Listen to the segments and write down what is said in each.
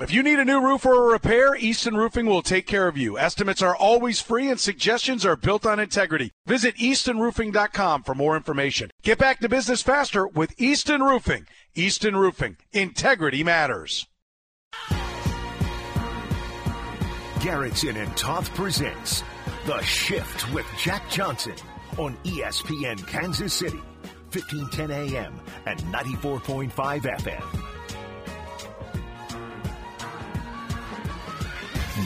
If you need a new roof or a repair, Easton Roofing will take care of you. Estimates are always free and suggestions are built on integrity. Visit eastonroofing.com for more information. Get back to business faster with Easton Roofing. Easton Roofing. Integrity matters. Garrettson and Toth presents The Shift with Jack Johnson on ESPN Kansas City, 1510 AM and 94.5 FM.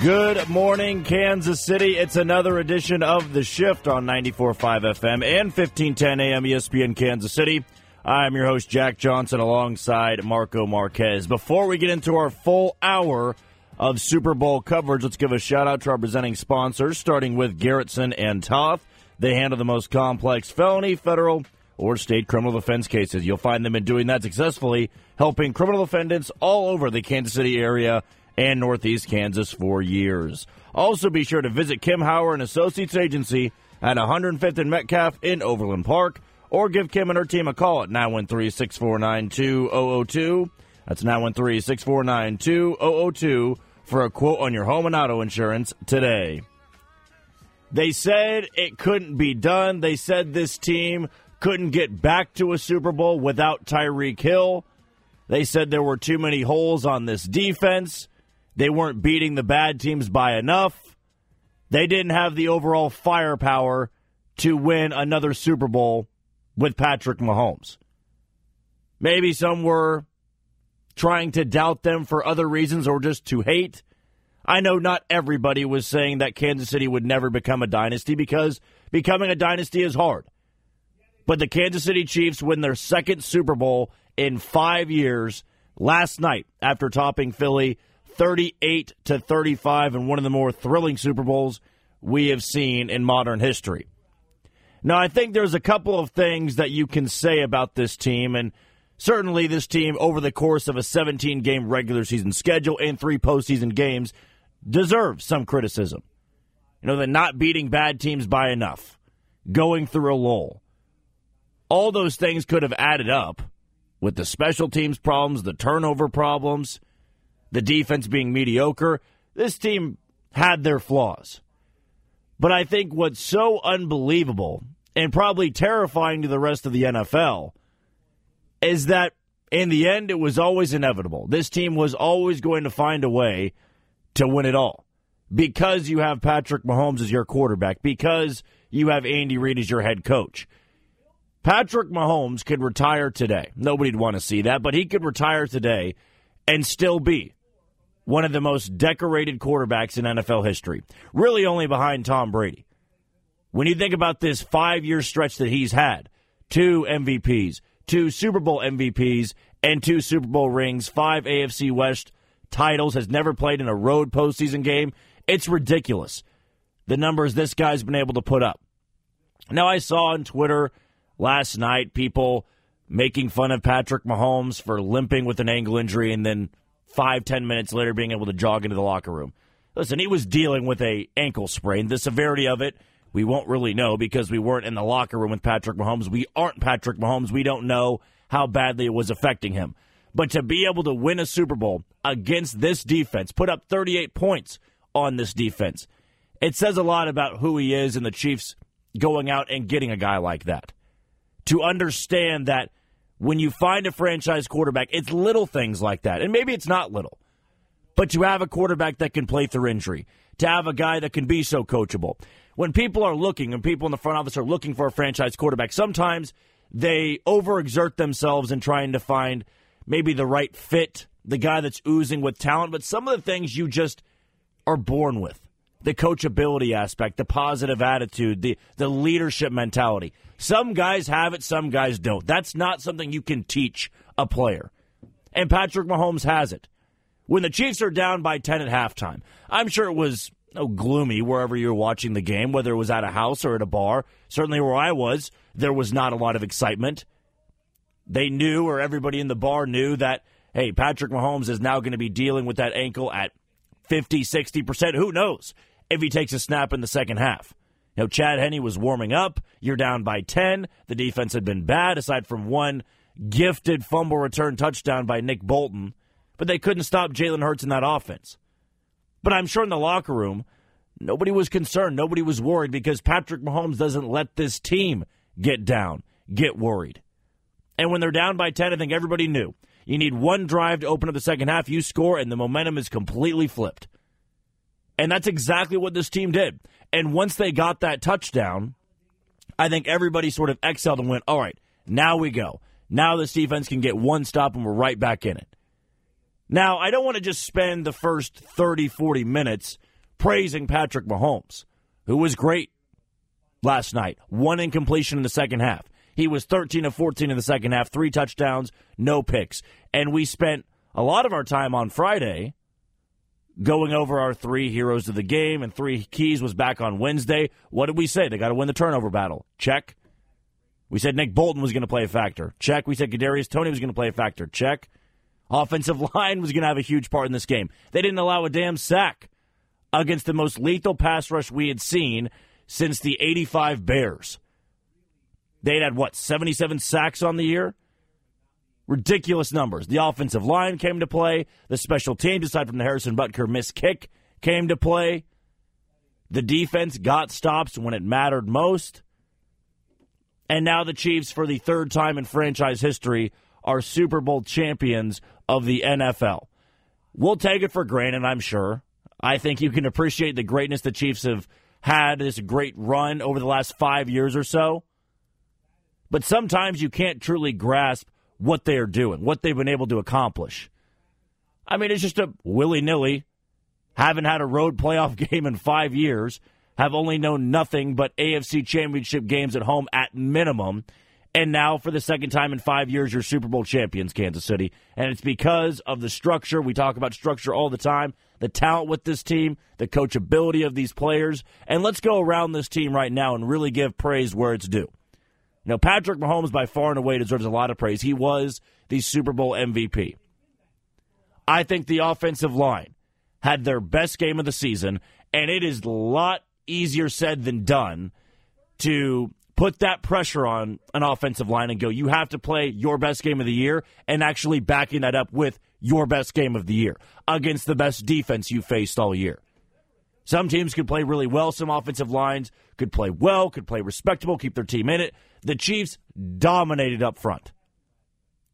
Good morning, Kansas City. It's another edition of The Shift on 94.5 FM and 1510 AM ESPN Kansas City. I'm your host, Jack Johnson, alongside Marco Marquez. Before we get into our full hour of Super Bowl coverage, let's give a shout out to our presenting sponsors, starting with Garrettson and Toth. They handle the most complex felony, federal, or state criminal defense cases. You'll find them in doing that successfully, helping criminal defendants all over the Kansas City area and Northeast Kansas for years. Also, be sure to visit Kim Hauer and Associates Agency at 105th and Metcalf in Overland Park, or give Kim and her team a call at 913 649 2002. That's 913 649 2002 for a quote on your home and auto insurance today. They said it couldn't be done. They said this team couldn't get back to a Super Bowl without Tyreek Hill. They said there were too many holes on this defense. They weren't beating the bad teams by enough. They didn't have the overall firepower to win another Super Bowl with Patrick Mahomes. Maybe some were trying to doubt them for other reasons or just to hate. I know not everybody was saying that Kansas City would never become a dynasty because becoming a dynasty is hard. But the Kansas City Chiefs win their second Super Bowl in five years last night after topping Philly 38 to 35 in one of the more thrilling Super Bowls we have seen in modern history. Now, I think there's a couple of things that you can say about this team, and certainly this team, over the course of a 17 game regular season schedule and three postseason games, deserves some criticism. You know, they're not beating bad teams by enough, going through a lull. All those things could have added up with the special teams problems, the turnover problems the defense being mediocre. This team had their flaws. But I think what's so unbelievable and probably terrifying to the rest of the NFL is that in the end, it was always inevitable. This team was always going to find a way to win it all because you have Patrick Mahomes as your quarterback, because you have Andy Reid as your head coach. Patrick Mahomes could retire today. Nobody'd want to see that, but he could retire today and still be one of the most decorated quarterbacks in NFL history, really only behind Tom Brady. When you think about this five year stretch that he's had, two MVPs, two Super Bowl MVPs, and two Super Bowl rings, five AFC West titles, has never played in a road postseason game, it's ridiculous. The numbers this guy's been able to put up. Now, I saw on Twitter last night people making fun of Patrick Mahomes for limping with an ankle injury and then five, ten minutes later being able to jog into the locker room. Listen, he was dealing with a ankle sprain. The severity of it, we won't really know because we weren't in the locker room with Patrick Mahomes. We aren't Patrick Mahomes. We don't know how badly it was affecting him. But to be able to win a Super Bowl against this defense, put up 38 points on this defense, it says a lot about who he is and the Chiefs going out and getting a guy like that. To understand that when you find a franchise quarterback, it's little things like that. And maybe it's not little, but to have a quarterback that can play through injury, to have a guy that can be so coachable. When people are looking and people in the front office are looking for a franchise quarterback, sometimes they overexert themselves in trying to find maybe the right fit, the guy that's oozing with talent, but some of the things you just are born with the coachability aspect, the positive attitude, the, the leadership mentality. Some guys have it, some guys don't. That's not something you can teach a player. And Patrick Mahomes has it. When the Chiefs are down by 10 at halftime, I'm sure it was oh, gloomy wherever you were watching the game, whether it was at a house or at a bar. Certainly where I was, there was not a lot of excitement. They knew, or everybody in the bar knew, that, hey, Patrick Mahomes is now going to be dealing with that ankle at 50, 60%. Who knows? If he takes a snap in the second half. You know, Chad Henne was warming up. You're down by 10. The defense had been bad, aside from one gifted fumble return touchdown by Nick Bolton but they couldn't stop Jalen Hurts in that offense. But I'm sure in the locker room, nobody was concerned. Nobody was worried because Patrick Mahomes doesn't let this team get down, get worried. And when they're down by 10, I think everybody knew. You need one drive to open up the second half, you score, and the momentum is completely flipped. And that's exactly what this team did. And once they got that touchdown, I think everybody sort of exhaled and went, all right, now we go. Now this defense can get one stop and we're right back in it. Now, I don't want to just spend the first 30, 40 minutes praising Patrick Mahomes, who was great last night. One incompletion in the second half. He was 13 of 14 in the second half, three touchdowns, no picks. And we spent a lot of our time on Friday going over our three heroes of the game, and three keys was back on Wednesday. What did we say? They got to win the turnover battle. Check. We said Nick Bolton was going to play a factor. Check. We said Kadarius Toney was going to play a factor. Check. Offensive line was going to have a huge part in this game. They didn't allow a damn sack against the most lethal pass rush we had seen since the 85 Bears. They'd had, what, 77 sacks on the year? Ridiculous numbers. The offensive line came to play. The special teams, aside from the Harrison Butker missed kick, came to play. The defense got stops when it mattered most. And now the Chiefs, for the third time in franchise history, are Super Bowl champions of the NFL. We'll take it for granted, I'm sure. I think you can appreciate the greatness the Chiefs have had this great run over the last five years or so. But sometimes you can't truly grasp what they are doing, what they've been able to accomplish. I mean, it's just a willy nilly. Haven't had a road playoff game in five years. Have only known nothing but AFC championship games at home at minimum. And now, for the second time in five years, you're Super Bowl champions, Kansas City. And it's because of the structure. We talk about structure all the time. The talent with this team, the coachability of these players. And let's go around this team right now and really give praise where it's due. Now, Patrick Mahomes, by far and away, deserves a lot of praise. He was the Super Bowl MVP. I think the offensive line had their best game of the season, and it is a lot easier said than done to put that pressure on an offensive line and go, you have to play your best game of the year and actually backing that up with your best game of the year against the best defense you faced all year. Some teams could play really well. Some offensive lines could play well, could play respectable, keep their team in it. The Chiefs dominated up front.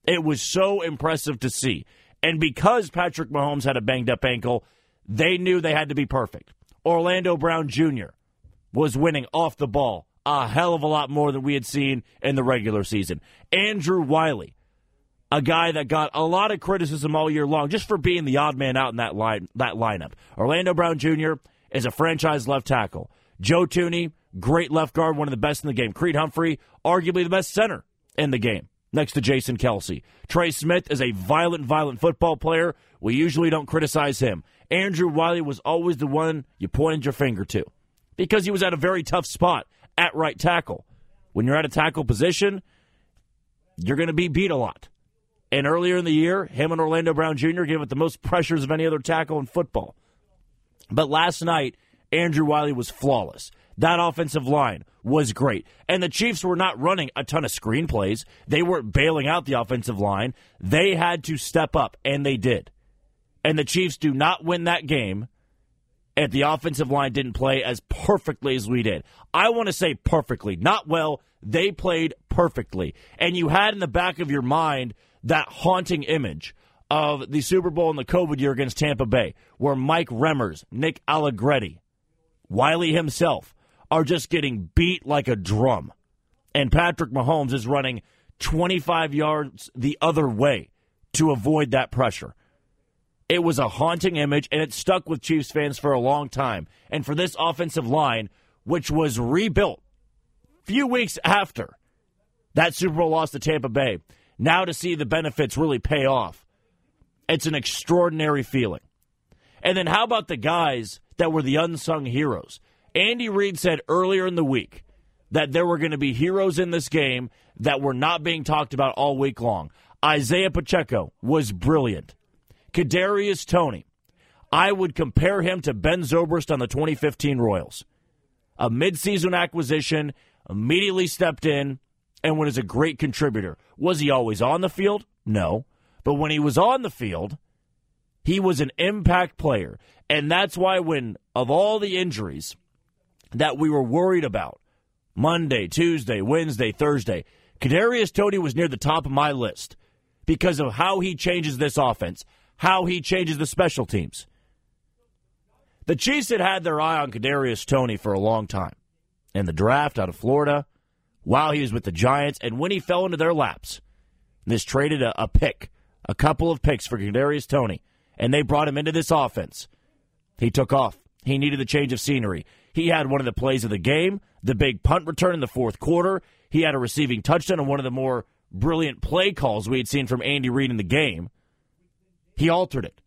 It was so impressive to see. And because Patrick Mahomes had a banged up ankle, they knew they had to be perfect. Orlando Brown Jr. was winning off the ball a hell of a lot more than we had seen in the regular season. Andrew Wylie, a guy that got a lot of criticism all year long just for being the odd man out in that line that lineup. Orlando Brown Jr. is a franchise left tackle. Joe Thuney, great left guard, one of the best in the game. Creed Humphrey, arguably the best center in the game, next to Jason Kelce. Trey Smith is a violent, violent football player. We usually don't criticize him. Andrew Wylie was always the one you pointed your finger to because he was at a very tough spot at right tackle. When you're at a tackle position, you're going to be beat a lot. And earlier in the year, him and Orlando Brown Jr. gave it the most pressures of any other tackle in football. But last night, Andrew Wylie was flawless. That offensive line was great. And the Chiefs were not running a ton of screenplays. They weren't bailing out the offensive line. They had to step up, and they did. And the Chiefs do not win that game if the offensive line didn't play as perfectly as we did. I want to say perfectly, not well. They played perfectly. And you had in the back of your mind that haunting image of the Super Bowl in the COVID year against Tampa Bay, where Mike Remmers, Nick Allegretti, Wylie himself are just getting beat like a drum. And Patrick Mahomes is running 25 yards the other way to avoid that pressure. It was a haunting image, and it stuck with Chiefs fans for a long time. And for this offensive line, which was rebuilt few weeks after that Super Bowl loss to Tampa Bay, now to see the benefits really pay off, it's an extraordinary feeling. And then how about the guys that were the unsung heroes? Andy Reid said earlier in the week that there were going to be heroes in this game that were not being talked about all week long. Isaiah Pacheco was brilliant. Kadarius Toney, I would compare him to Ben Zobrist on the 2015 Royals. A midseason acquisition, immediately stepped in, and was a great contributor. Was he always on the field? No. But when he was on the field, He was an impact player. And that's why, when of all the injuries that we were worried about Monday, Tuesday, Wednesday, Thursday, Kadarius Toney was near the top of my list because of how he changes this offense, how he changes the special teams. The Chiefs had had their eye on Kadarius Toney for a long time. In the draft out of Florida, while he was with the Giants, and when he fell into their laps, this traded a, a pick, a couple of picks for Kadarius Toney, and they brought him into this offense. He took off. He needed a change of scenery. He had one of the plays of the game, the big punt return in the fourth quarter. He had a receiving touchdown and one of the more brilliant play calls we had seen from Andy Reid in the game. He altered it.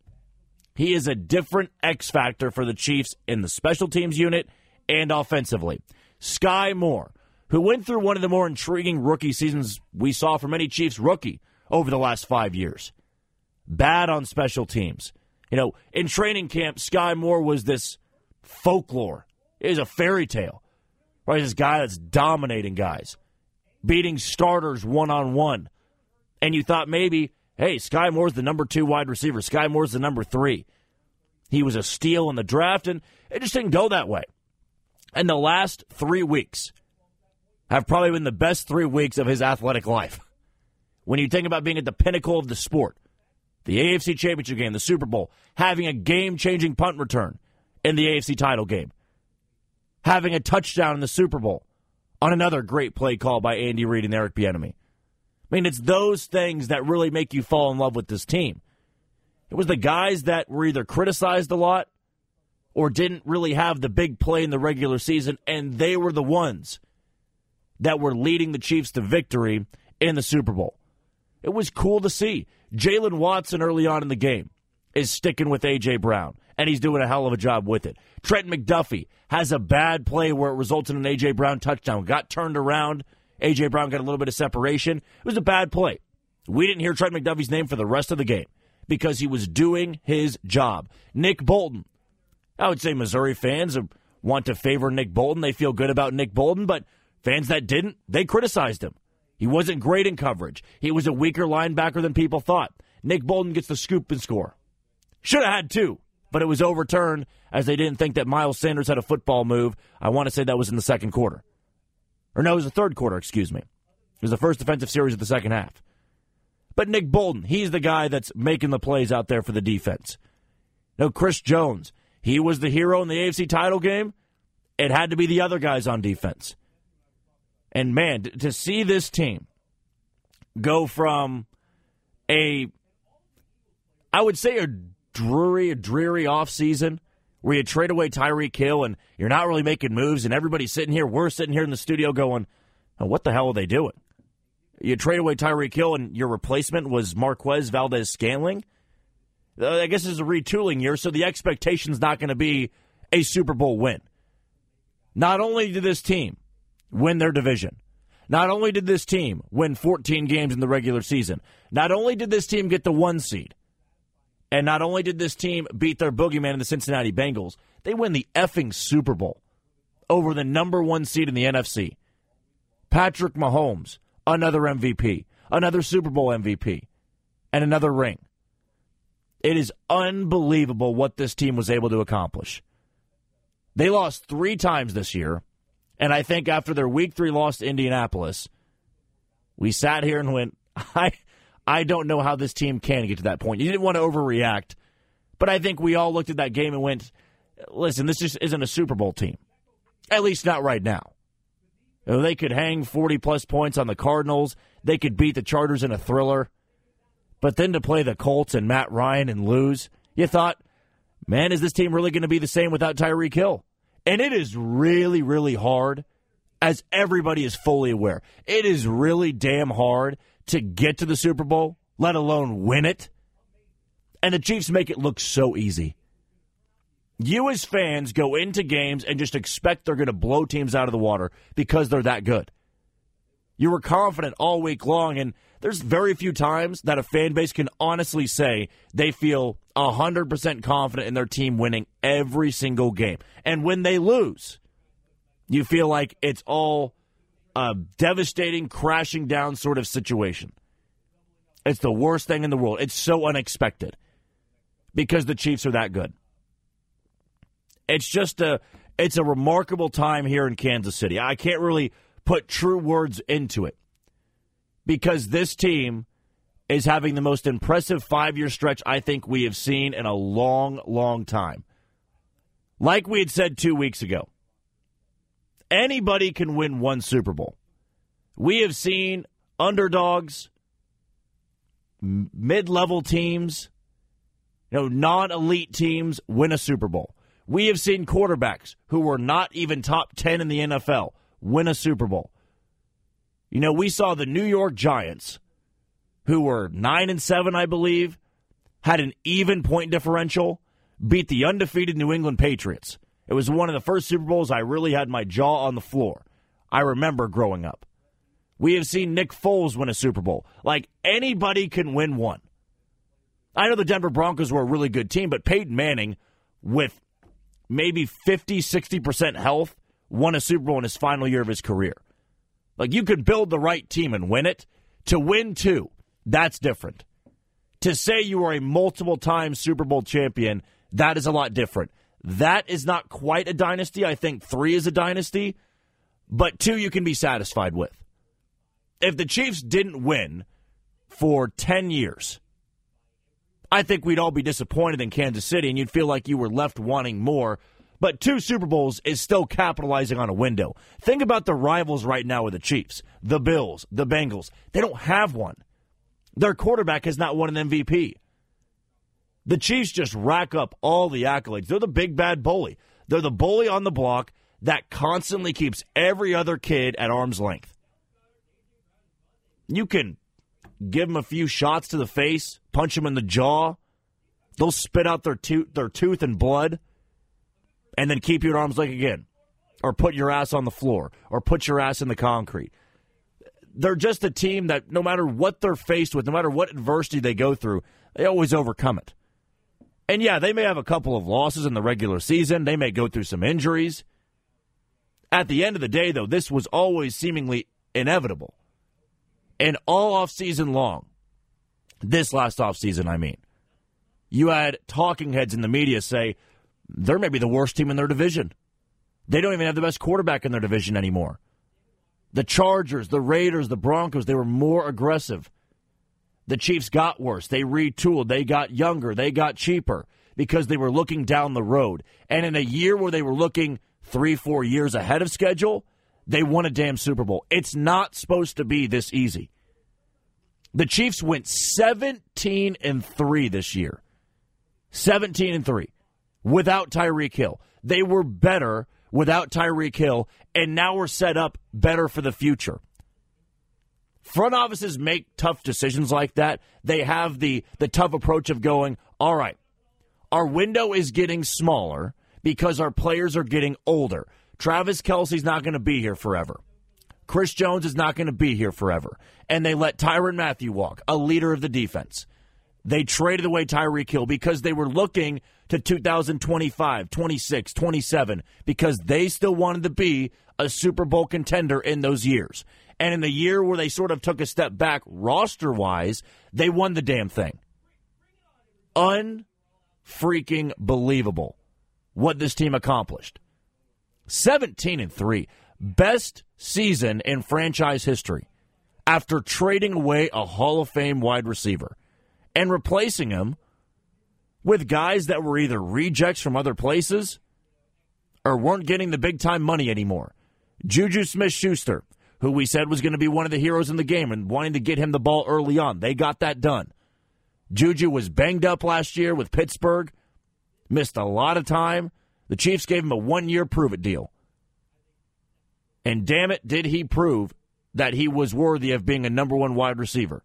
He is a different X factor for the Chiefs in the special teams unit and offensively. Sky Moore, who went through one of the more intriguing rookie seasons we saw from any Chiefs rookie over the last five years. Bad on special teams. You know, in training camp, Sky Moore was this folklore. It was a fairy tale. Right? This guy that's dominating guys, beating starters one on one. And you thought maybe, hey, Sky Moore's the number two wide receiver. Sky Moore's the number three. He was a steal in the draft, and it just didn't go that way. And the last three weeks have probably been the best three weeks of his athletic life. When you think about being at the pinnacle of the sport, the AFC Championship game, the Super Bowl, having a game changing punt return in the AFC title game, having a touchdown in the Super Bowl on another great play call by Andy Reid and Eric Bieniemy. I mean, it's those things that really make you fall in love with this team. It was the guys that were either criticized a lot or didn't really have the big play in the regular season, and they were the ones that were leading the Chiefs to victory in the Super Bowl. It was cool to see. Jaylen Watson early on in the game is sticking with A.J. Brown, and he's doing a hell of a job with it. Trent McDuffie has a bad play where it resulted in an A.J. Brown touchdown, got turned around. A.J. Brown got a little bit of separation. It was a bad play. We didn't hear Trent McDuffie's name for the rest of the game because he was doing his job. Nick Bolton I would say Missouri fans want to favor Nick Bolton. They feel good about Nick Bolton, but fans that didn't, they criticized him. He wasn't great in coverage. He was a weaker linebacker than people thought. Nick Bolton gets the scoop and score. Should have had two, but it was overturned as they didn't think that Miles Sanders had a football move. I want to say that was in the second quarter. Or no, it was the third quarter, excuse me. It was the first defensive series of the second half. But Nick Bolton, he's the guy that's making the plays out there for the defense. No, Chris Jones, he was the hero in the AFC title game. It had to be the other guys on defense. And man, to see this team go from a, I would say a dreary, a dreary offseason where you trade away Tyreek Hill and you're not really making moves, and everybody's sitting here, we're sitting here in the studio going, oh, what the hell are they doing? You trade away Tyreek Hill and your replacement was Marquez Valdes Scantling. Uh, I guess it's a retooling year, so the expectation is not going to be a Super Bowl win. Not only did this team win their division, not only did this team win 14 games in the regular season, not only did this team get the one seed, and not only did this team beat their boogeyman in the Cincinnati Bengals, they win the effing Super Bowl over the number one seed in the NFC. Patrick Mahomes, another MVP, another Super Bowl MVP, and another ring. It is unbelievable what this team was able to accomplish. They lost three times this year, and I think after their week three loss to Indianapolis, we sat here and went, I, I don't know how this team can get to that point. You didn't want to overreact, but I think we all looked at that game and went, listen, this just isn't a Super Bowl team. At least not right now. They could hang 40 plus points on the Cardinals. They could beat the Chargers in a thriller. But then to play the Colts and Matt Ryan and lose, you thought, man, is this team really going to be the same without Tyreek Hill? And it is really, really hard, as everybody is fully aware. It is really damn hard to get to the Super Bowl, let alone win it. And the Chiefs make it look so easy. You, as fans, go into games and just expect they're going to blow teams out of the water because they're that good. You were confident all week long, and there's very few times that a fan base can honestly say they feel 100% confident in their team winning every single game. And when they lose, you feel like it's all a devastating, crashing down sort of situation. It's the worst thing in the world. It's so unexpected. because the Chiefs are that good. It's just a it's a remarkable time here in Kansas City. I can't really put true words into it because this team is having the most impressive five year stretch I think we have seen in a long, long time. Like we had said two weeks ago, anybody can win one Super Bowl. We have seen underdogs, mid level teams, you know, non elite teams win a Super Bowl. We have seen quarterbacks who were not even top 10 in the NFL win a Super Bowl. You know, we saw the New York Giants, who were 9 and 7, I believe, had an even point differential, beat the undefeated New England Patriots. It was one of the first Super Bowls I really had my jaw on the floor. I remember growing up. We have seen Nick Foles win a Super Bowl. Like anybody can win one. I know the Denver Broncos were a really good team, but Peyton Manning, with maybe 50, 60% health, won a Super Bowl in his final year of his career. Like you could build the right team and win it. To win two, that's different. To say you are a multiple time Super Bowl champion, that is a lot different. That is not quite a dynasty. I think three is a dynasty, but two you can be satisfied with. If the Chiefs didn't win for 10 years, I think we'd all be disappointed in Kansas City and you'd feel like you were left wanting more. But two Super Bowls is still capitalizing on a window. Think about the rivals right now with the Chiefs, the Bills, the Bengals. They don't have one. Their quarterback has not won an MVP. The Chiefs just rack up all the accolades. They're the big bad bully. They're the bully on the block that constantly keeps every other kid at arm's length. You can give them a few shots to the face, punch them in the jaw. They'll spit out their tooth, their tooth and blood, and then keep you at arm's length again, or put your ass on the floor, or put your ass in the concrete. They're just a team that no matter what they're faced with, no matter what adversity they go through, they always overcome it. And yeah, they may have a couple of losses in the regular season. They may go through some injuries. At the end of the day, though, this was always seemingly inevitable. And all off season long, this last off season, I mean, you had talking heads in the media say they're maybe the worst team in their division. They don't even have the best quarterback in their division anymore. The Chargers, the Raiders, the Broncos, they were more aggressive. The Chiefs got worse. They retooled. They got younger. They got cheaper because they were looking down the road. And in a year where they were looking three, four years ahead of schedule, they won a damn Super Bowl. It's not supposed to be this easy. The Chiefs went 17 and 3 this year. 17 and 3 without Tyreek Hill. They were better without Tyreek Hill and now we're set up better for the future. Front offices make tough decisions like that. They have the the tough approach of going, "All right. Our window is getting smaller because our players are getting older. Travis Kelce's not going to be here forever. Chris Jones is not going to be here forever. And they let Tyrann Mathieu walk, a leader of the defense. They traded away Tyreek Hill because they were looking to 2025, 26, 27, because they still wanted to be a Super Bowl contender in those years. And in the year where they sort of took a step back roster wise, they won the damn thing. Unfreaking believable what this team accomplished. 17 and 3. Best season in franchise history after trading away a Hall of Fame wide receiver and replacing him with guys that were either rejects from other places or weren't getting the big time money anymore. Juju Smith Schuster, who we said was going to be one of the heroes in the game and wanting to get him the ball early on. They got that done. Juju was banged up last year with Pittsburgh, missed a lot of time. The Chiefs gave him a one year prove it deal. And damn it, did he prove that he was worthy of being a number one wide receiver.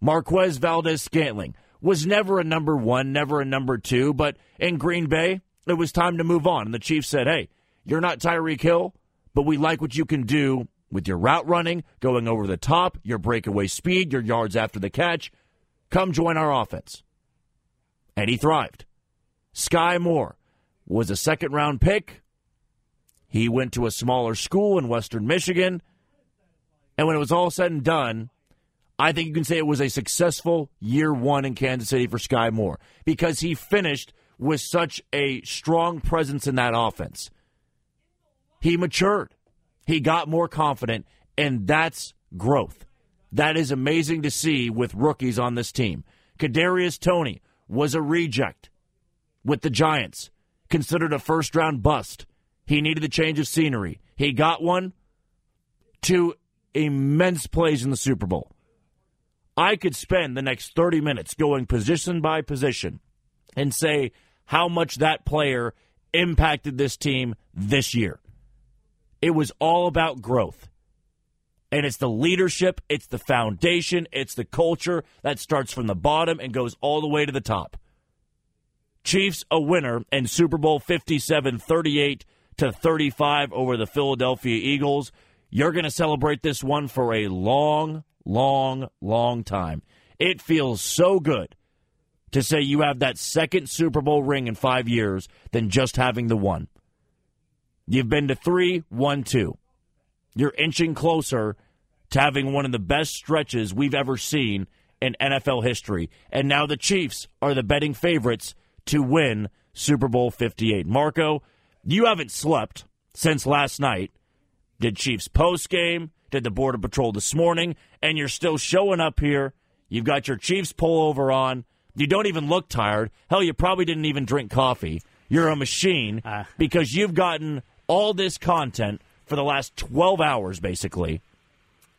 Marquez Valdes Scantling was never a number one, never a number two, but in Green Bay, it was time to move on. And the Chiefs said, hey, you're not Tyreek Hill, but we like what you can do with your route running, going over the top, your breakaway speed, your yards after the catch. Come join our offense. And he thrived. Sky Moore was a second round pick. He went to a smaller school in Western Michigan. And when it was all said and done, I think you can say it was a successful year one in Kansas City for Sky Moore because he finished with such a strong presence in that offense. He matured, he got more confident, and that's growth. That is amazing to see with rookies on this team. Kadarius Toney was a reject with the Giants, considered a first round bust. He needed a change of scenery. He got one. Two immense plays in the Super Bowl. I could spend the next 30 minutes going position by position and say how much that player impacted this team this year. It was all about growth. And it's the leadership, it's the foundation, it's the culture that starts from the bottom and goes all the way to the top. Chiefs a winner in Super Bowl 57 38 to 35 over the Philadelphia Eagles. You're going to celebrate this one for a long, long, long time. It feels so good to say you have that second Super Bowl ring in five years than just having the one. You've been to three, one, two. You're inching closer to having one of the best stretches we've ever seen in NFL history. And now the Chiefs are the betting favorites to win Super Bowl 58. Marco, you haven't slept since last night. Did Chiefs post game? Did the Border Patrol this morning? And you're still showing up here. You've got your Chiefs pullover on. You don't even look tired. Hell, you probably didn't even drink coffee. You're a machine uh. because you've gotten all this content for the last 12 hours, basically.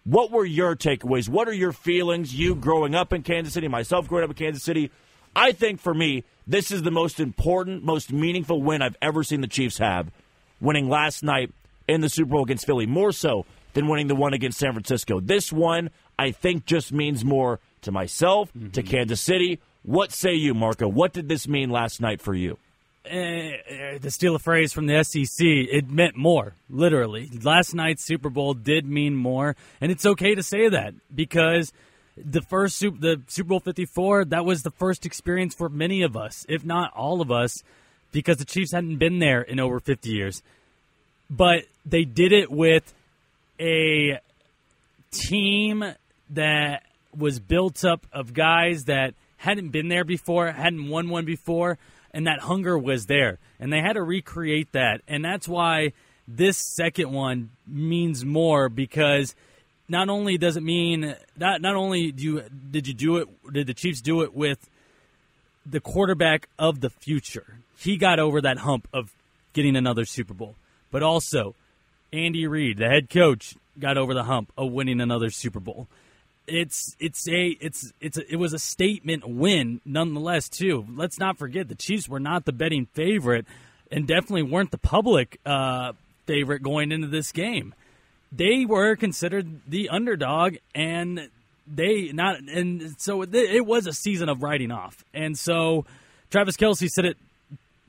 What were your takeaways? What are your feelings? You growing up in Kansas City, myself growing up in Kansas City. I think for me, this is the most important, most meaningful win I've ever seen the Chiefs have, winning last night in the Super Bowl against Philly, more so than winning the one against San Francisco. This one, I think, just means more to myself, mm-hmm. to Kansas City. What say you, Marco? What did this mean last night for you? Uh, to steal a phrase from the SEC, it meant more, literally. Last night's Super Bowl did mean more, and it's okay to say that because the first Super, the Super Bowl 54, that was the first experience for many of us, if not all of us, because the Chiefs hadn't been there in over 50 years. But they did it with a team that was built up of guys that hadn't been there before, hadn't won one before, and that hunger was there. And they had to recreate that. And that's why this second one means more because not only does it mean not not only do you did you do it did the Chiefs do it with the quarterback of the future. He got over that hump of getting another Super Bowl. But also Andy Reid, the head coach, got over the hump of winning another Super Bowl it's it's a it's it's a, it was a statement win nonetheless too. Let's not forget the Chiefs were not the betting favorite and definitely weren't the public uh, favorite going into this game. They were considered the underdog and they not and so it, was a season of writing off. And so Travis Kelce said it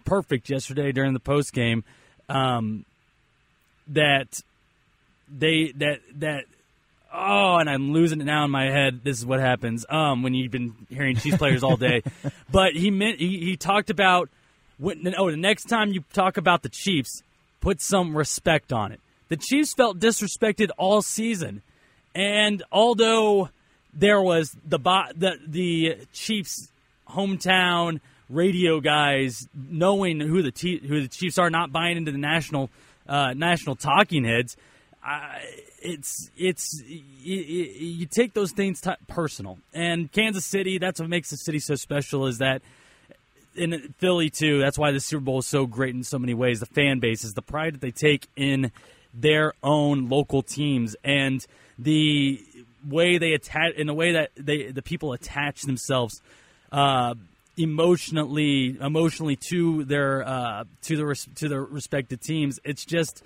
perfect yesterday during the post game um, that they that that oh, and I'm losing it now in my head. This is what happens um, when you've been hearing Chiefs players all day. but he meant he, he talked about when, oh, the next time you talk about the Chiefs, put some respect on it. The Chiefs felt disrespected all season, and although there was the the the Chiefs hometown radio guys knowing who the who the Chiefs are, not buying into the national uh, national talking heads. It's it's you, you take those things t- personal. And Kansas City, that's what makes the city so special. Is that in Philly too? That's why the Super Bowl is so great in so many ways. The fan base is the pride that they take in their own local teams and the way they attach in the way that they the people attach themselves uh, emotionally emotionally to their uh, to the to their respective teams. It's just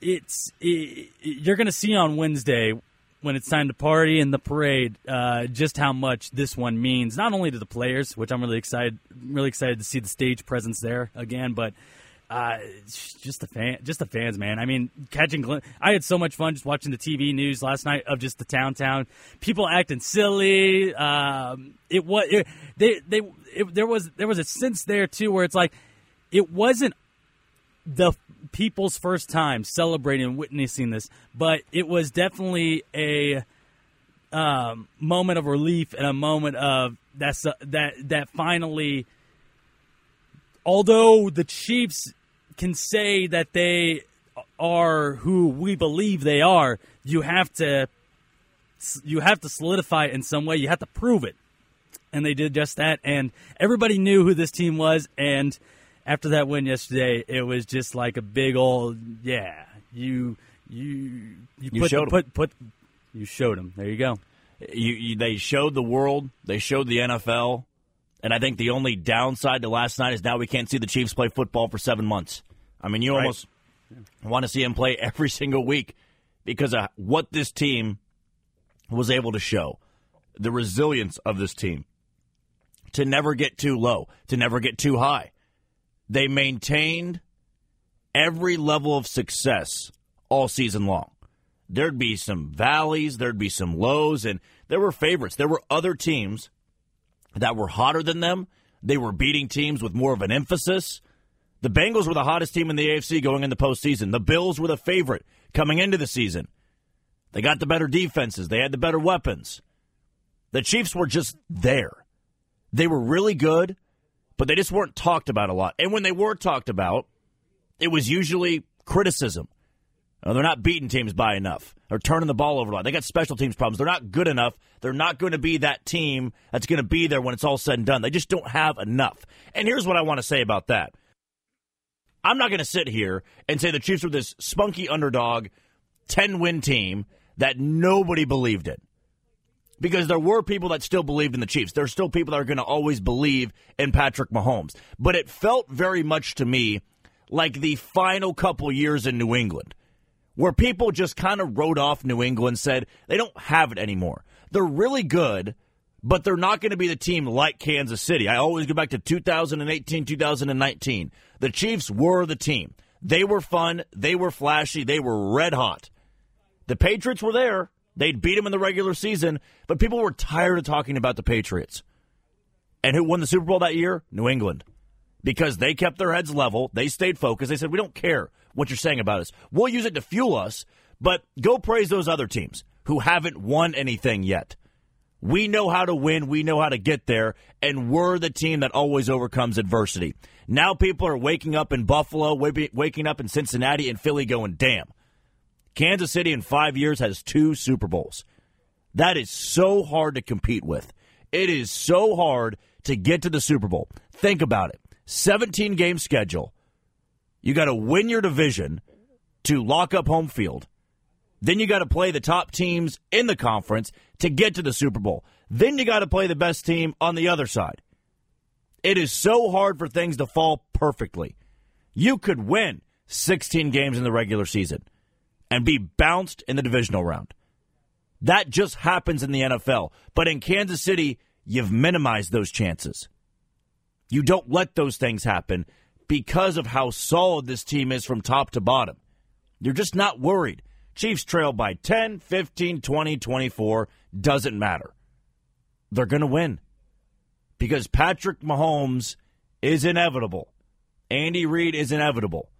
it's it, you're going to see on Wednesday when it's time to party in the parade uh, just how much this one means not only to the players, which I'm really excited really excited to see the stage presence there again, but uh, just the fan, just the fans, man. I mean, catching. Gl- I had so much fun just watching the TV news last night of just the town town people acting silly. Um, it was it, they they it, there was there was a sense there too where it's like it wasn't the people's first time celebrating and witnessing this, but it was definitely a um, moment of relief and a moment of that's uh, that that finally. Although the Chiefs can say that they are who we believe they are, you have to you have to solidify it in some way. You have to prove it, and they did just that. And everybody knew who this team was. And after that win yesterday, it was just like a big old yeah. You you you, You put, showed 'em. put put you showed them. There you go. You, you, they showed the world, they showed the NFL, and I think the only downside to last night is now we can't see the Chiefs play football for seven months. I mean, you Right. almost want to see him play every single week because of what this team was able to show, the resilience of this team to never get too low, to never get too high. They maintained every level of success all season long. There'd be some valleys, there'd be some lows, and there were favorites. There were other teams that were hotter than them. They were beating teams with more of an emphasis. The Bengals were the hottest team in the AFC going into the postseason. The Bills were the favorite coming into the season. They got the better defenses, they had the better weapons. The Chiefs were just there. They were really good, but they just weren't talked about a lot. And when they were talked about, it was usually criticism. Uh, they're not beating teams by enough or turning the ball over a lot. They got special teams problems. They're not good enough. They're not going to be that team that's going to be there when it's all said and done. They just don't have enough. And here's what I want to say about that. I'm not going to sit here and say the Chiefs were this spunky underdog, 10 win team that nobody believed in. Because there were people that still believed in the Chiefs. There are still people that are going to always believe in Patrick Mahomes. But it felt very much to me like the final couple years in New England where people just kind of wrote off New England, said they don't have it anymore. They're really good, but they're not going to be the team like Kansas City. I always go back to 2018, 2019. The Chiefs were the team. They were fun, they were flashy, they were red hot. The Patriots were there. They'd beat them in the regular season, but people were tired of talking about the Patriots. And who won the Super Bowl that year? New England. Because they kept their heads level. They stayed focused. They said, We don't care what you're saying about us. We'll use it to fuel us, but go praise those other teams who haven't won anything yet. We know how to win. We know how to get there. And we're the team that always overcomes adversity. Now people are waking up in Buffalo, waking up in Cincinnati and Philly going, damn. Kansas City in five years has two Super Bowls. That is so hard to compete with. It is so hard to get to the Super Bowl. Think about it 17 game schedule. You got to win your division to lock up home field. Then you got to play the top teams in the conference to get to the Super Bowl. Then you got to play the best team on the other side. It is so hard for things to fall perfectly. You could win 16 games in the regular season and be bounced in the divisional round. That just happens in the NFL. But in Kansas City, you've minimized those chances. You don't let those things happen because of how solid this team is from top to bottom. You're just not worried. Chiefs trail by 10, 15, 20, 24. Doesn't matter. They're going to win because Patrick Mahomes is inevitable. Andy Reid is inevitable.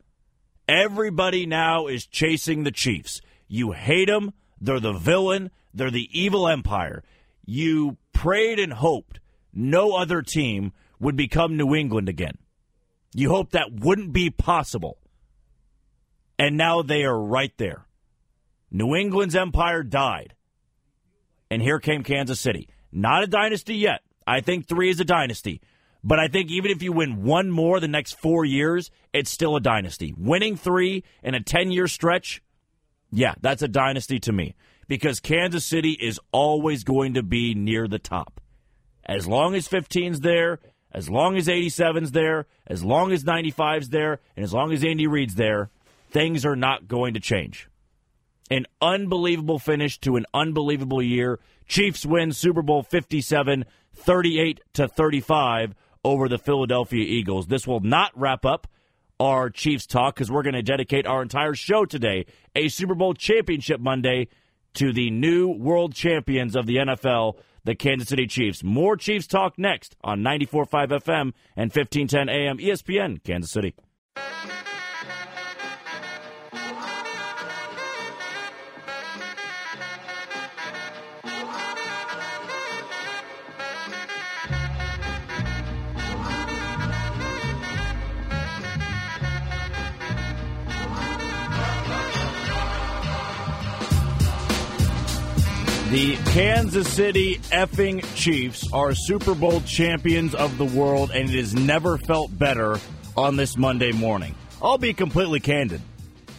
Everybody now is chasing the Chiefs. You hate them. They're the villain. They're the evil empire. You prayed and hoped no other team would become New England again. You hoped that wouldn't be possible. And now they are right there. New England's empire died. And here came Kansas City. Not a dynasty yet. I think three is a dynasty. But I think even if you win one more the next four years, it's still a dynasty. Winning three in a 10 year stretch, yeah, that's a dynasty to me. Because Kansas City is always going to be near the top. As long as 15's there, as long as 87's there, as long as 95's there, and as long as Andy Reid's there, things are not going to change. An unbelievable finish to an unbelievable year. Chiefs win Super Bowl 57, 38 to 35 over the Philadelphia Eagles. This will not wrap up our Chiefs talk because we're going to dedicate our entire show today, a Super Bowl championship Monday, to the new world champions of the NFL, the Kansas City Chiefs. More Chiefs talk next on 94.5 FM and 1510 AM ESPN, Kansas City. The Kansas City effing Chiefs are Super Bowl champions of the world, and it has never felt better on this Monday morning. I'll be completely candid.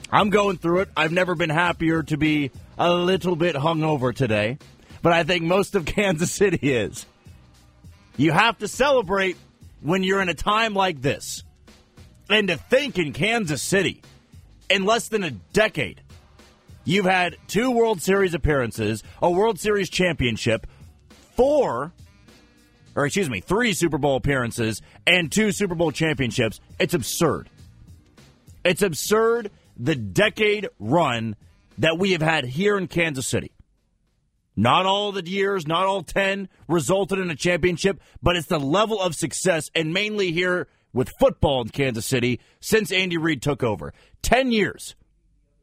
I'm going through it. I've never been happier to be a little bit hungover today, but I think most of Kansas City is. You have to celebrate when you're in a time like this. And to think in Kansas City, in less than a decade, you've had two World Series appearances, a World Series championship, four, or excuse me, three Super Bowl appearances, and two Super Bowl championships. It's absurd. It's absurd the decade run that we have had here in Kansas City. Not all the years, not all 10 resulted in a championship, but it's the level of success, and mainly here with football in Kansas City since Andy Reid took over. 10 years.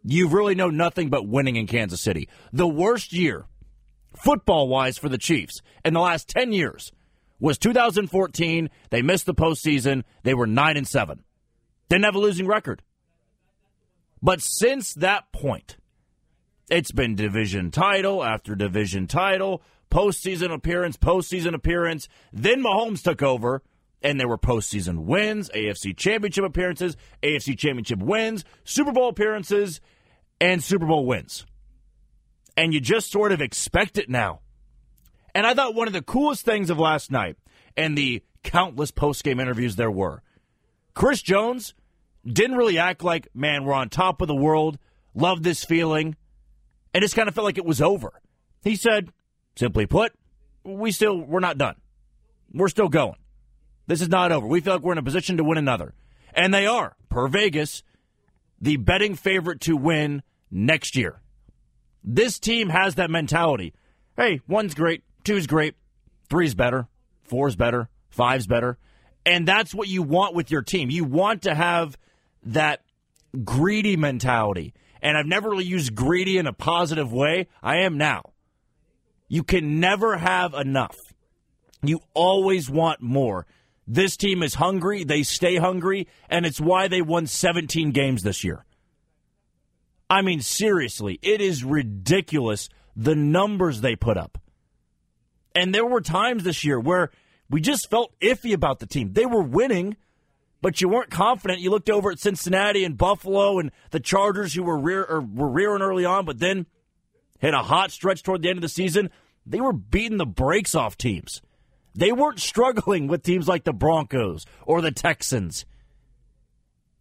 You've really known nothing but winning in Kansas City. The worst year, football wise, for the Chiefs in the last 10 years was 2014. They missed the postseason. They were 9 and 7. Didn't have a losing record. But since that point, it's been division title after division title, postseason appearance, postseason appearance. Then Mahomes took over, and there were postseason wins, AFC championship appearances, AFC championship wins, Super Bowl appearances, and Super Bowl wins. And you just sort of expect it now. And I thought one of the coolest things of last night and the countless post game interviews there were Chris Jones didn't really act like, man, we're on top of the world, love this feeling, and just kind of felt like it was over. He said, simply put, we still, we're not done. We're still going. This is not over. We feel like we're in a position to win another. And they are, per Vegas, the betting favorite to win next year. This team has that mentality. Hey, one's great, two's great, three's better, four's better, five's better. And that's what you want with your team. You want to have that greedy mentality. And I've never really used greedy in a positive way. I am now. You can never have enough. You always want more. This team is hungry. They stay hungry. And it's why they won 17 games this year. I mean, seriously, it is ridiculous the numbers they put up. And there were times this year where we just felt iffy about the team. They were winning but you weren't confident. You looked over at Cincinnati and Buffalo and the Chargers, who were rear or were rearing early on, but then hit a hot stretch toward the end of the season. They were beating the brakes off teams. They weren't struggling with teams like the Broncos or the Texans.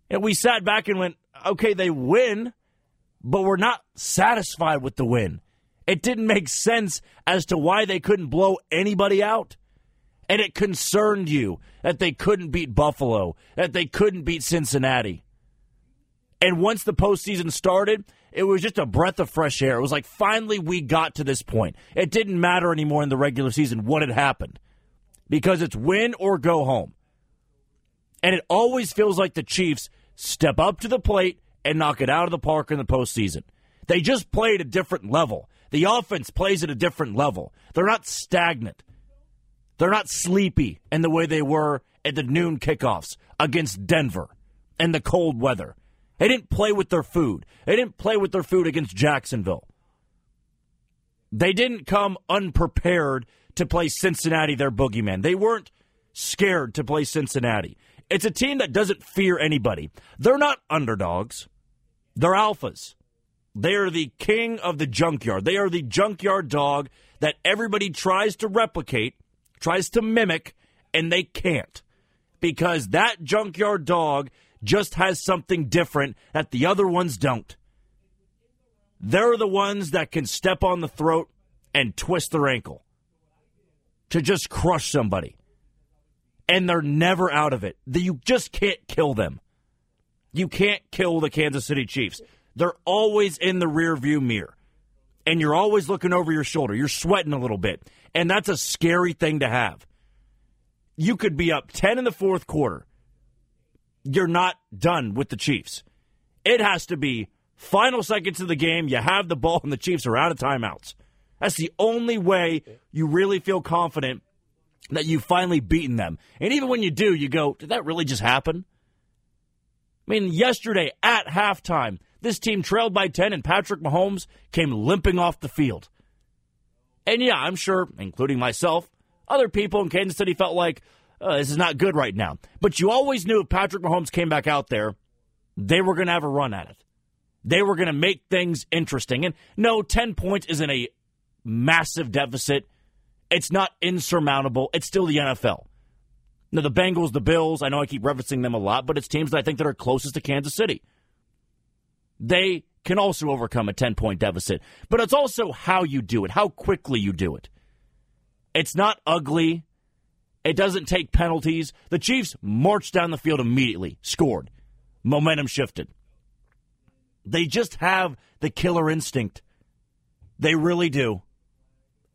And we sat back and went, okay, they win, but we're not satisfied with the win. It didn't make sense as to why they couldn't blow anybody out and it concerned you that they couldn't beat Buffalo, that they couldn't beat Cincinnati. And once the postseason started, it was just a breath of fresh air. It was like finally we got to this point. It didn't matter anymore in the regular season what had happened because it's win or go home. And it always feels like the Chiefs step up to the plate and knock it out of the park in the postseason. They just play at a different level. The offense plays at a different level. They're not stagnant. They're not sleepy in the way they were at the noon kickoffs against Denver and the cold weather. They didn't play with their food. They didn't play with their food against Jacksonville. They didn't come unprepared to play Cincinnati, their boogeyman. They weren't scared to play Cincinnati. It's a team that doesn't fear anybody. They're not underdogs, they're alphas. They are the king of the junkyard. They are the junkyard dog that everybody tries to replicate tries to mimic, and they can't because that junkyard dog just has something different that the other ones don't. They're the ones that can step on the throat and twist their ankle to just crush somebody. And they're never out of it. You just can't kill them. You can't kill the Kansas City Chiefs. They're always in the rear view mirror. And you're always looking over your shoulder. You're sweating a little bit. And that's a scary thing to have. You could be up 10 in the fourth quarter. You're not done with the Chiefs. It has to be final seconds of the game. You have the ball, and the Chiefs are out of timeouts. That's the only way you really feel confident that you've finally beaten them. And even when you do, you go, did that really just happen? I mean, yesterday at halftime, this team trailed by 10, and Patrick Mahomes came limping off the field. And yeah, I'm sure, including myself, other people in Kansas City felt like uh, this is not good right now. But you always knew if Patrick Mahomes came back out there, they were going to have a run at it. They were going to make things interesting. And no, 10 points isn't a massive deficit. It's not insurmountable. It's still the NFL. Now, the Bengals, the Bills, I know I keep referencing them a lot, but it's teams that I think that are closest to Kansas City. They can also overcome a 10 point deficit, but it's also how you do it, how quickly you do it. It's not ugly. It doesn't take penalties. The Chiefs marched down the field immediately, scored, momentum shifted. They just have the killer instinct. They really do.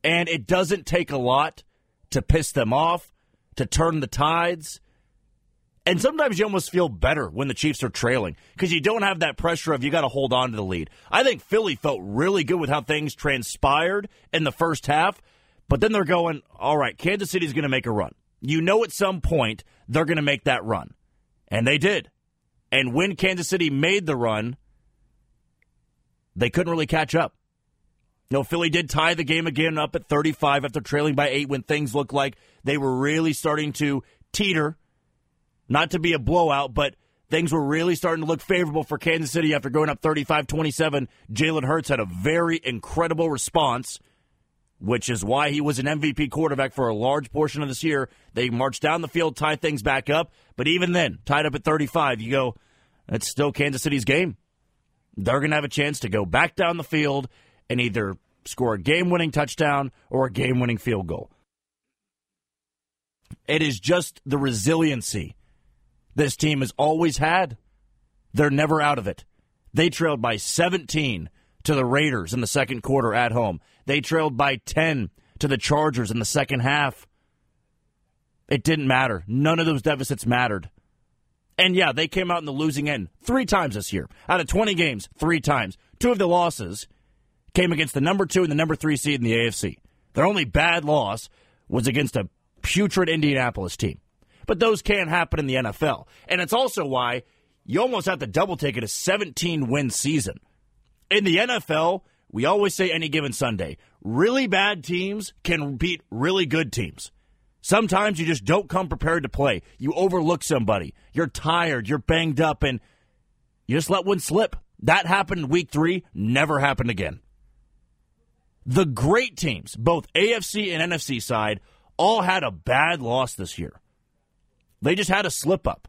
And it doesn't take a lot to piss them off, to turn the tides. And sometimes you almost feel better when the Chiefs are trailing because you don't have that pressure of you got to hold on to the lead. I think Philly felt really good with how things transpired in the first half, but then they're going, all right, Kansas City's going to make a run. You know, at some point, they're going to make that run. And they did. And when Kansas City made the run, they couldn't really catch up. No, Philly did tie the game again up at 35 after trailing by eight when things looked like they were really starting to teeter. Not to be a blowout, but things were really starting to look favorable for Kansas City after going up 35 27. Jalen Hurts had a very incredible response, which is why he was an MVP quarterback for a large portion of this year. They marched down the field, tied things back up, but even then, tied up at 35, you go, it's still Kansas City's game. They're going to have a chance to go back down the field and either score a game winning touchdown or a game winning field goal. It is just the resiliency this team has always had. They're never out of it. They trailed by 17 to the Raiders in the second quarter at home. They trailed by 10 to the Chargers in the second half. It didn't matter. None of those deficits mattered. And yeah, they came out in the losing end three times this year. Out of 20 games, three times. Two of the losses came against the number two and the number three seed in the AFC. Their only bad loss was against a putrid Indianapolis team. But those can't happen in the NFL. And it's also why you almost have to double take it a 17 win season. In the NFL, we always say any given Sunday, really bad teams can beat really good teams. Sometimes you just don't come prepared to play. You overlook somebody. You're tired. You're banged up, and you just let one slip. That happened in week three, never happened again. The great teams, both AFC and NFC side, all had a bad loss this year. They just had a slip up.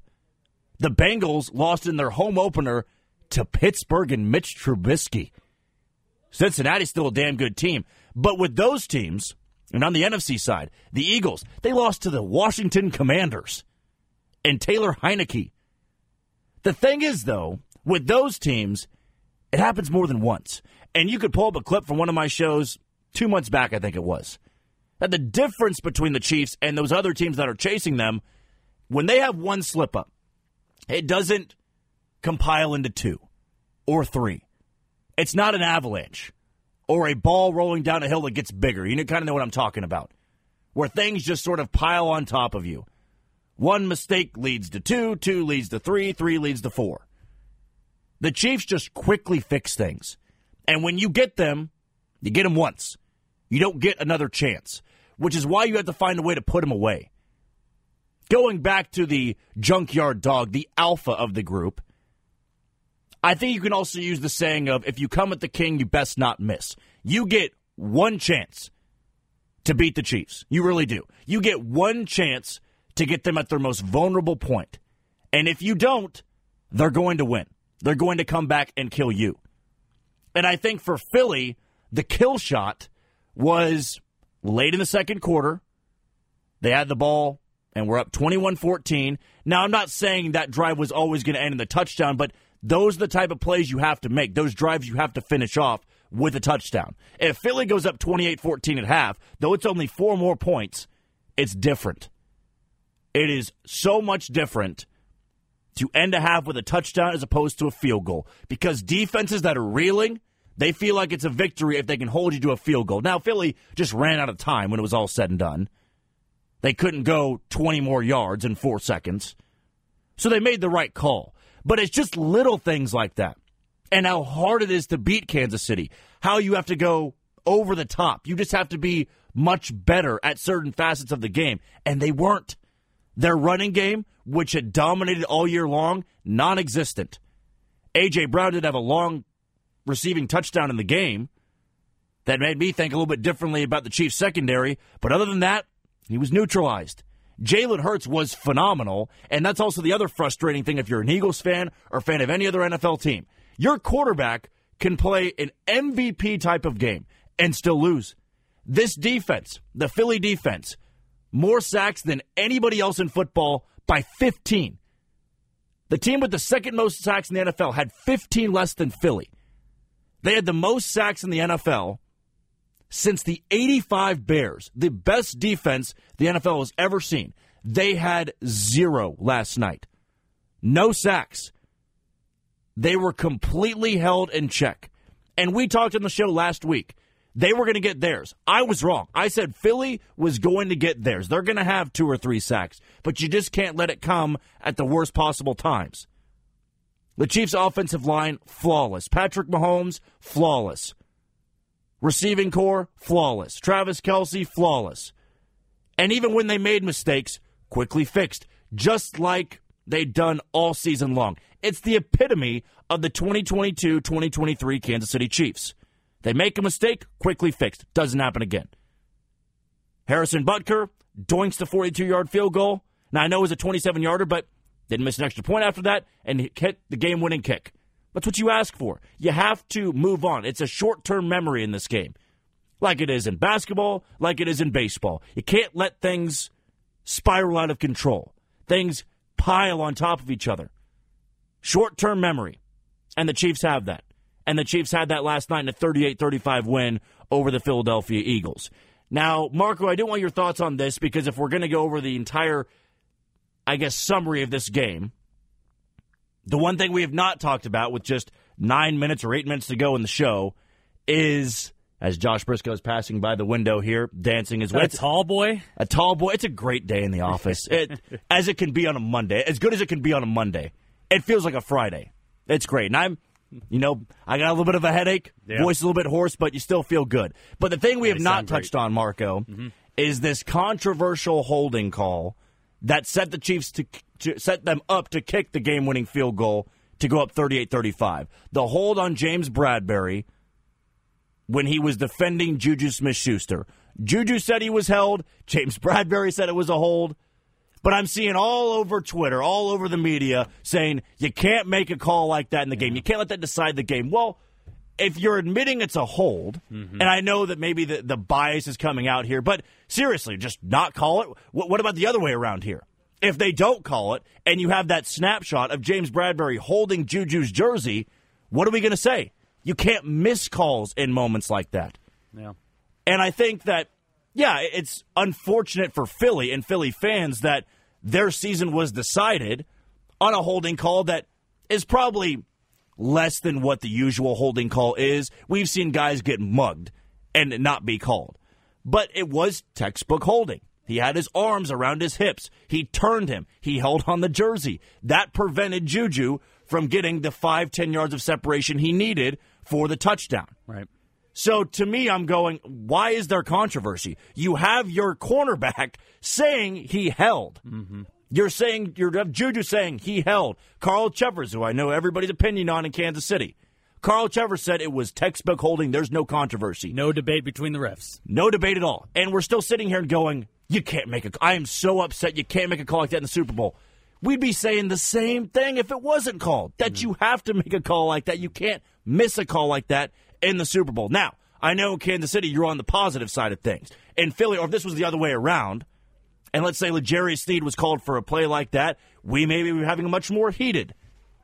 The Bengals lost in their home opener to Pittsburgh and Mitch Trubisky. Cincinnati's still a damn good team. But with those teams, and on the NFC side, the Eagles, they lost to the Washington Commanders and Taylor Heinicke. The thing is, though, with those teams, it happens more than once. And you could pull up a clip from one of my shows two months back, I think it was. That the difference between the Chiefs and those other teams that are chasing them, when they have one slip up, it doesn't compile into two or three. It's not an avalanche or a ball rolling down a hill that gets bigger. You kind of know what I'm talking about. Where things just sort of pile on top of you. One mistake leads to two, two leads to three, three leads to four. The Chiefs just quickly fix things. And when you get them, you get them once. You don't get another chance, which is why you have to find a way to put them away. Going back to the junkyard dog, the alpha of the group, I think you can also use the saying of if you come at the king, you best not miss. You get one chance to beat the Chiefs. You really do. You get one chance to get them at their most vulnerable point. And if you don't, they're going to win. They're going to come back and kill you. And I think for Philly, the kill shot was late in the second quarter. They had the ball and we're up 21 14. Now, I'm not saying that drive was always going to end in the touchdown, but those are the type of plays you have to make. Those drives you have to finish off with a touchdown. If Philly goes up 28 14 at half, though it's only four more points, it's different. It is so much different to end a half with a touchdown as opposed to a field goal because defenses that are reeling, they feel like it's a victory if they can hold you to a field goal. Now, Philly just ran out of time when it was all said and done. They couldn't go 20 more yards in four seconds. So they made the right call. But it's just little things like that. And how hard it is to beat Kansas City. How you have to go over the top. You just have to be much better at certain facets of the game. And they weren't. Their running game, which had dominated all year long, non existent. A.J. Brown did have a long receiving touchdown in the game that made me think a little bit differently about the Chiefs' secondary. But other than that, he was neutralized. Jalen Hurts was phenomenal, and that's also the other frustrating thing if you're an Eagles fan or fan of any other NFL team. Your quarterback can play an MVP type of game and still lose. This defense, the Philly defense, more sacks than anybody else in football by 15. The team with the second most sacks in the NFL had 15 less than Philly. They had the most sacks in the NFL since the 85 Bears, the best defense the NFL has ever seen. They had zero last night. No sacks. They were completely held in check. And we talked on the show last week. They were going to get theirs. I was wrong. I said Philly was going to get theirs. They're going to have two or three sacks, but you just can't let it come at the worst possible times. The Chiefs' offensive line, flawless. Patrick Mahomes, flawless. Receiving corps, flawless. Travis Kelce, flawless. And even when they made mistakes, quickly fixed, just like they'd done all season long. It's the epitome of the 2022 2023 Kansas City Chiefs. They make a mistake, quickly fixed. Doesn't happen again. Harrison Butker doinks the 42 yard field goal. Now, I know it was a 27 yarder, but didn't miss an extra point after that and hit the game winning kick. That's what you ask for. You have to move on. It's a short term memory in this game, like it is in basketball, like it is in baseball. You can't let things spiral out of control, things pile on top of each other. Short term memory. And the Chiefs have that. And the Chiefs had that last night in a 38 35 win over the Philadelphia Eagles. Now, Marco, I do want your thoughts on this because if we're going to go over the entire, I guess, summary of this game, the one thing we have not talked about with just nine minutes or eight minutes to go in the show is as Josh Briscoe is passing by the window here, dancing his way. A tall boy? A tall boy. It's a great day in the office, it, as it can be on a Monday, as good as it can be on a Monday. It feels like a Friday. It's great. And I'm, you know, I got a little bit of a headache, yeah. voice a little bit hoarse, but you still feel good. But the thing we have not touched great. on, Marco, mm-hmm. is this controversial holding call that set the Chiefs to, to set them up to kick the game-winning field goal to go up 38-35. The hold on James Bradberry when he was defending Juju Smith-Schuster. Juju said he was held. James Bradberry said it was a hold. But I'm seeing all over Twitter, all over the media saying you can't make a call like that in the game. You can't let that decide the game. Well, if you're admitting it's a hold, mm-hmm. and I know that maybe the, the bias is coming out here, but seriously, just not call it. What, what about the other way around here? If they don't call it, and you have that snapshot of James Bradberry holding Juju's jersey, what are we going to say? You can't miss calls in moments like that. Yeah. And I think that, yeah, it's unfortunate for Philly and Philly fans that their season was decided on a holding call that is probably less than what the usual holding call is. We've seen guys get mugged and not be called. But it was textbook holding. He had his arms around his hips. He turned him. He held on the jersey. That prevented Juju from getting the five, ten yards of separation he needed for the touchdown. Right. So to me, I'm going, why is there controversy? You have your cornerback saying he held. Mm-hmm. You're saying you have Juju saying he held. Carl Cheffers, who I know everybody's opinion on in Kansas City. Carl Cheffers said it was textbook holding. There's no controversy. No debate between the refs. No debate at all. And we're still sitting here going, you can't make a. I am so upset you can't make a call like that in the Super Bowl. We'd be saying the same thing if it wasn't called. That mm-hmm. you have to make a call like that. You can't miss a call like that in the Super Bowl. Now, I know Kansas City, you're on the positive side of things. In Philly, or if this was the other way around, and let's say L'Jarius Sneed was called for a play like that, we may be having a much more heated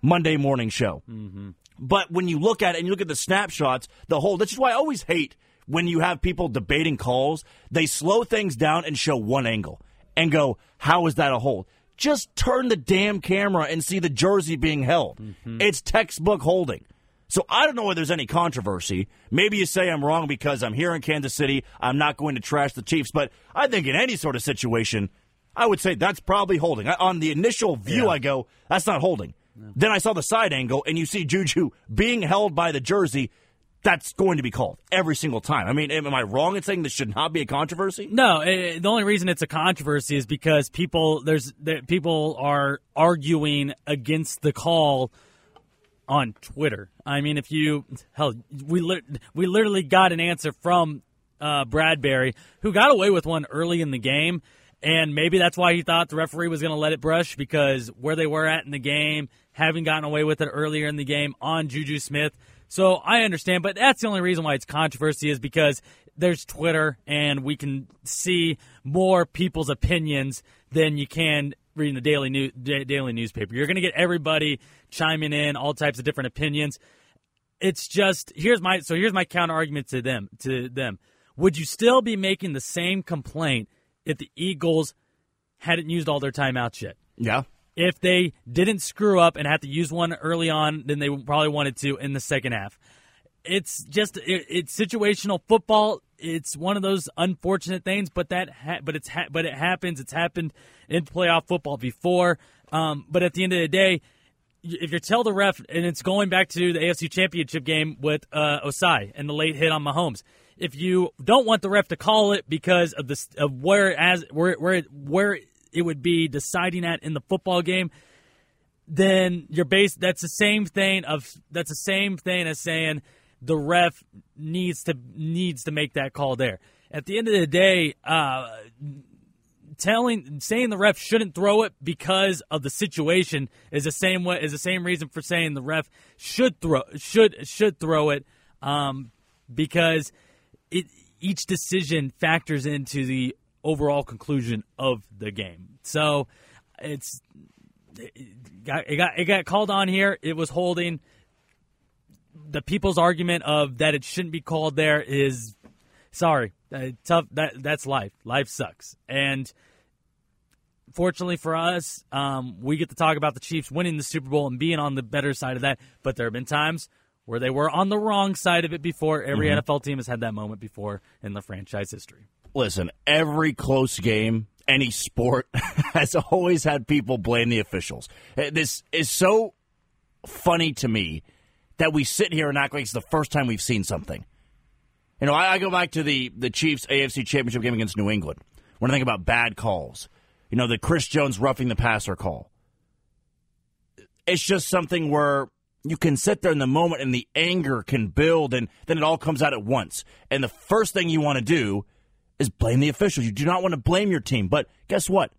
Monday morning show. Mm-hmm. But when you look at it and you look at the snapshots, the whole, that's why I always hate when you have people debating calls. They slow things down and show one angle and go, how is that a hold? Just turn the damn camera and see the jersey being held. Mm-hmm. It's textbook holding. So I don't know whether there's any controversy. Maybe you say I'm wrong because I'm here in Kansas City. I'm not going to trash the Chiefs, but I think in any sort of situation, I would say that's probably holding. On the initial view, yeah. I go, that's not holding. Then I saw the side angle, and you see Juju being held by the jersey. that's going to be called every single time. I mean, am I wrong in saying this should not be a controversy? No, it, the only reason it's a controversy is because people there's there, people are arguing against the call on Twitter. I mean, if you hell, we we literally got an answer from uh, Bradberry, who got away with one early in the game, and maybe that's why he thought the referee was going to let it brush because where they were at in the game, having gotten away with it earlier in the game on Juju Smith so I understand, but that's the only reason why it's controversy is because there's Twitter and we can see more people's opinions than you can reading the daily new, daily newspaper. You're going to get everybody chiming in, all types of different opinions. It's just here's my so here's my counter argument to them to them. Would you still be making the same complaint if the Eagles hadn't used all their timeouts yet? Yeah if they didn't screw up and had to use one early on than they probably wanted to in the second half. It's just it, it's situational football. It's one of those unfortunate things, but that ha- but it's ha- but it happens. It's happened in playoff football before. Um, but at the end of the day, if you tell the ref, and it's going back to the AFC Championship game with uh, Ossai and the late hit on Mahomes. If you don't want the ref to call it because of this of where as where where where it would be deciding at in the football game, then you're based. That's the same thing of that's the same thing as saying the ref needs to needs to make that call there. At the end of the day, uh, telling saying the ref shouldn't throw it because of the situation is the same way is the same reason for saying the ref should throw should should throw it um, because it each decision factors into the overall conclusion of the game. So it's it got it got, it got called on here. It was holding. The people's argument of that it shouldn't be called there is sorry, uh, tough. That that's life. Life sucks, and fortunately for us, um, we get to talk about the Chiefs winning the Super Bowl and being on the better side of that. But there have been times where they were on the wrong side of it before. Every mm-hmm. NFL team has had that moment before in the franchise history listen, every close game, any sport, has always had people blame the officials. Uh, this is so funny to me that we sit here and act like it's the first time we've seen something. You know, I, I go back to the, the Chiefs AFC Championship game against New England when I think about bad calls. You know, the Chris Jones roughing the passer call. It's just something where you can sit there in the moment and the anger can build and then it all comes out at once. And the first thing you want to do is blame the officials. You do not want to blame your team. But guess what?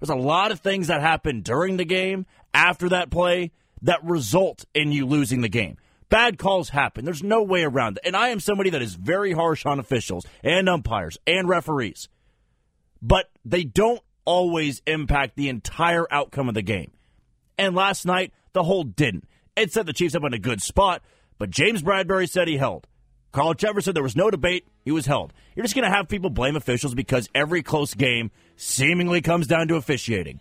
There's a lot of things that happen during the game, after that play, that result in you losing the game. Bad calls happen. There's no way around it. And I am somebody that is very harsh on officials and umpires and referees. But they don't always impact the entire outcome of the game. And last night, the hold didn't. It set the Chiefs up in a good spot, but James Bradberry said he held. Carl Cheffers said there was no debate. He was held. You're just going to have people blame officials because every close game seemingly comes down to officiating.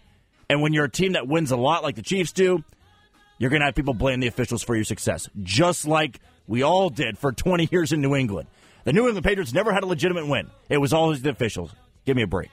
And when you're a team that wins a lot like the Chiefs do, you're going to have people blame the officials for your success, just like we all did for 20 years in New England. The New England Patriots never had a legitimate win. It was always the officials. Give me a break.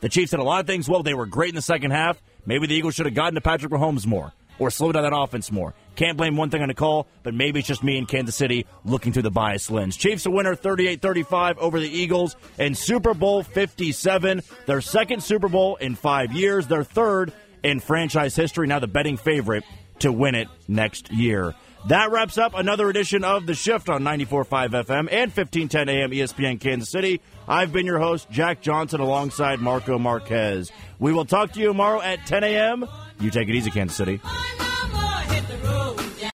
The Chiefs did a lot of things well. They were great in the second half. Maybe the Eagles should have gotten to Patrick Mahomes more or slowed down that offense more. Can't blame one thing on call, but maybe it's just me in Kansas City looking through the bias lens. Chiefs a winner 38 35 over the Eagles in Super Bowl 57. Their second Super Bowl in five years, their third in franchise history. Now the betting favorite to win it next year. That wraps up another edition of The Shift on 94.5 FM and 1510 AM ESPN Kansas City. I've been your host, Jack Johnson, alongside Marco Marquez. We will talk to you tomorrow at 10 a.m. You take it easy, Kansas City.